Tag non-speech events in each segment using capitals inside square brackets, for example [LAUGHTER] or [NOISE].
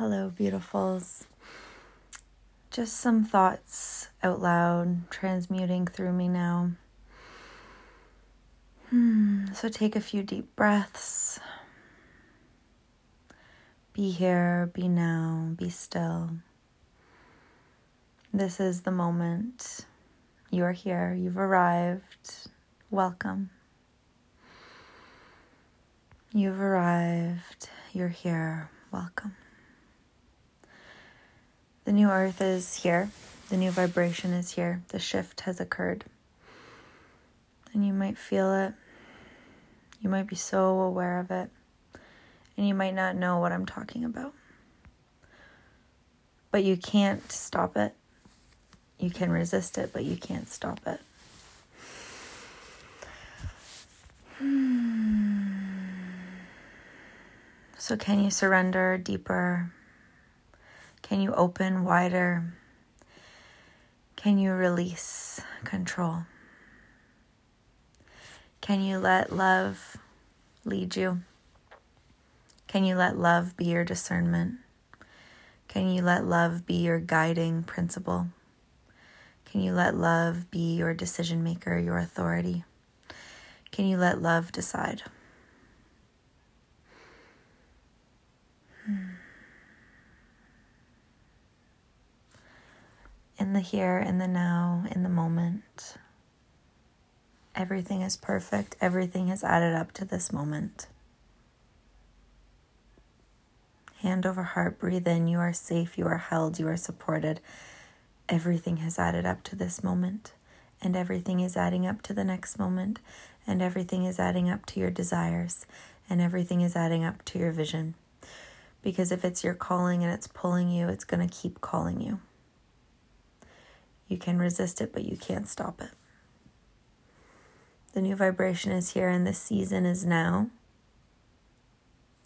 Hello, beautifuls. Just some thoughts out loud, transmuting through me now. Hmm. So take a few deep breaths. Be here, be now, be still. This is the moment. You are here, you've arrived. Welcome. You've arrived, you're here. Welcome. The new earth is here. The new vibration is here. The shift has occurred. And you might feel it. You might be so aware of it. And you might not know what I'm talking about. But you can't stop it. You can resist it, but you can't stop it. Hmm. So, can you surrender deeper? Can you open wider? Can you release control? Can you let love lead you? Can you let love be your discernment? Can you let love be your guiding principle? Can you let love be your decision maker, your authority? Can you let love decide? In the here, in the now, in the moment. Everything is perfect. Everything has added up to this moment. Hand over heart, breathe in. You are safe. You are held. You are supported. Everything has added up to this moment. And everything is adding up to the next moment. And everything is adding up to your desires. And everything is adding up to your vision. Because if it's your calling and it's pulling you, it's going to keep calling you. You can resist it, but you can't stop it. The new vibration is here, and the season is now.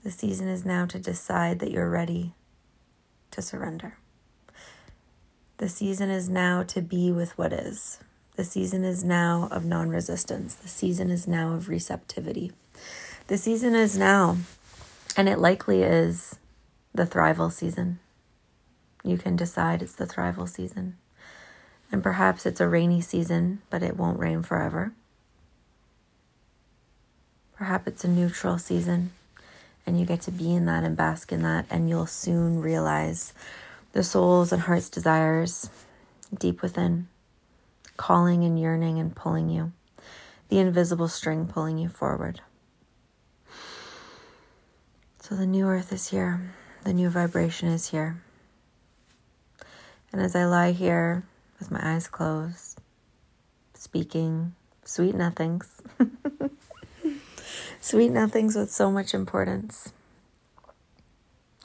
The season is now to decide that you're ready to surrender. The season is now to be with what is. The season is now of non resistance. The season is now of receptivity. The season is now, and it likely is the thrival season. You can decide it's the thrival season. And perhaps it's a rainy season, but it won't rain forever. Perhaps it's a neutral season, and you get to be in that and bask in that, and you'll soon realize the soul's and heart's desires deep within, calling and yearning and pulling you, the invisible string pulling you forward. So the new earth is here, the new vibration is here. And as I lie here with my eyes closed, speaking sweet nothings. [LAUGHS] sweet nothings with so much importance.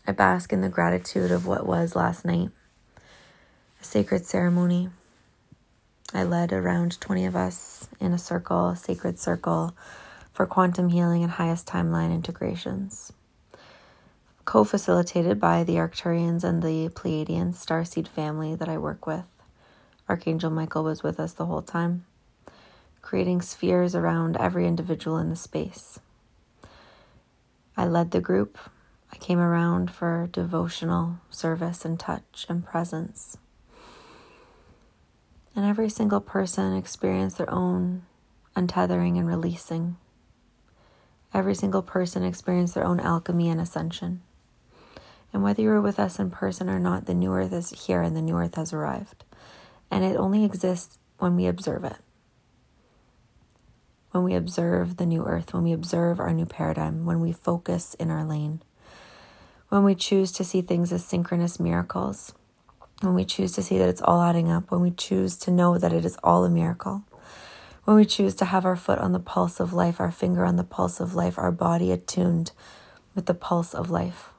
I bask in the gratitude of what was last night a sacred ceremony. I led around 20 of us in a circle, a sacred circle for quantum healing and highest timeline integrations. Co facilitated by the Arcturians and the Pleiadian starseed family that I work with. Archangel Michael was with us the whole time, creating spheres around every individual in the space. I led the group. I came around for devotional service and touch and presence. And every single person experienced their own untethering and releasing. Every single person experienced their own alchemy and ascension. And whether you were with us in person or not, the new earth is here and the new earth has arrived and it only exists when we observe it. When we observe the new earth, when we observe our new paradigm, when we focus in our lane, when we choose to see things as synchronous miracles, when we choose to see that it's all adding up, when we choose to know that it is all a miracle, when we choose to have our foot on the pulse of life, our finger on the pulse of life, our body attuned with the pulse of life,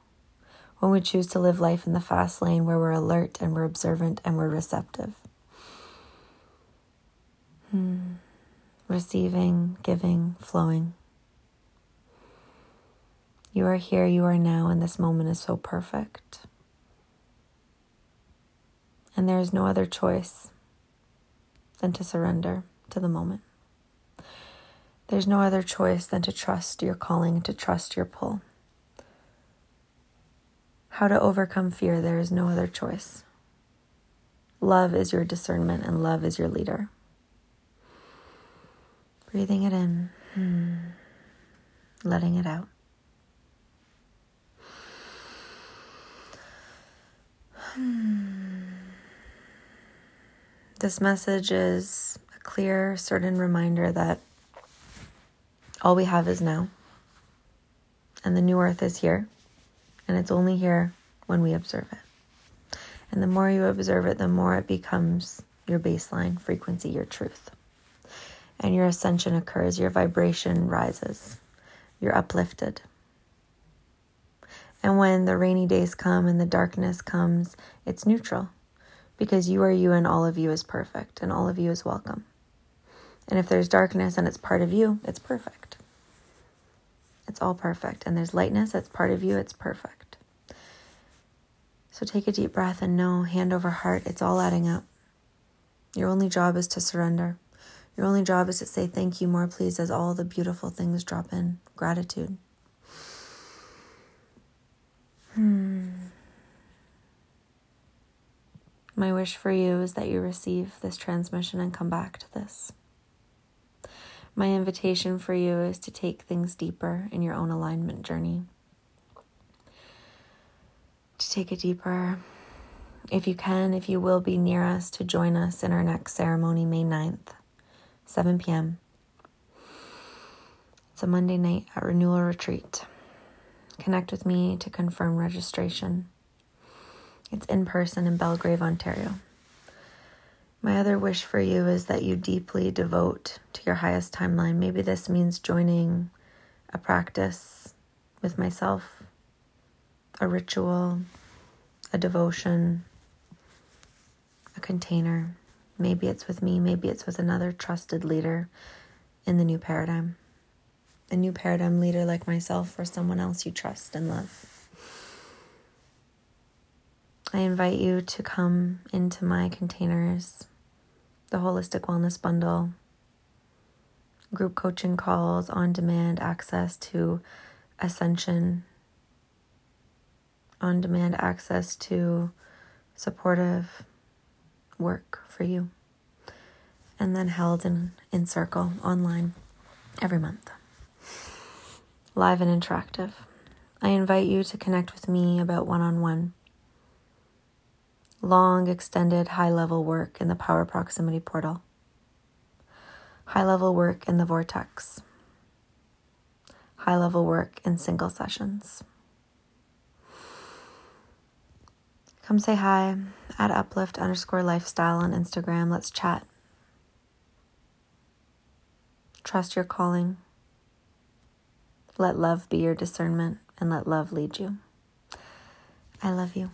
when we choose to live life in the fast lane where we're alert and we're observant and we're receptive. Receiving, giving, flowing. You are here, you are now, and this moment is so perfect. And there is no other choice than to surrender to the moment. There's no other choice than to trust your calling, to trust your pull. how to overcome fear. There is no other choice. Love is your discernment, and love is your leader. Breathing it in, letting it out. This message is a clear, certain reminder that all we have is now. And the new earth is here. And it's only here when we observe it. And the more you observe it, the more it becomes your baseline frequency, your truth. And your ascension occurs, your vibration rises, you're uplifted. And when the rainy days come and the darkness comes, it's neutral because you are you and all of you is perfect and all of you is welcome. And if there's darkness and it's part of you, it's perfect. It's all perfect. And there's lightness that's part of you, it's perfect. So take a deep breath and know, hand over heart, it's all adding up. Your only job is to surrender. Your only job is to say thank you, more please, as all the beautiful things drop in. Gratitude. Hmm. My wish for you is that you receive this transmission and come back to this. My invitation for you is to take things deeper in your own alignment journey. To take it deeper, if you can, if you will be near us, to join us in our next ceremony, May 9th, 7 p.m. It's a Monday night at Renewal Retreat. Connect with me to confirm registration. It's in person in Belgrave, Ontario. My other wish for you is that you deeply devote to your highest timeline. Maybe this means joining a practice with myself, a ritual, a devotion, a container. Maybe it's with me, maybe it's with another trusted leader in the new paradigm. A new paradigm leader like myself or someone else you trust and love. I invite you to come into my containers, the Holistic Wellness Bundle, group coaching calls, on demand access to Ascension, on demand access to supportive work for you, and then held in, in circle online every month. Live and interactive. I invite you to connect with me about one on one long, extended, high level work in the power proximity portal, high level work in the vortex, high level work in single sessions. Come say hi at uplift underscore lifestyle on Instagram. Let's chat. Trust your calling. Let love be your discernment and let love lead you. I love you.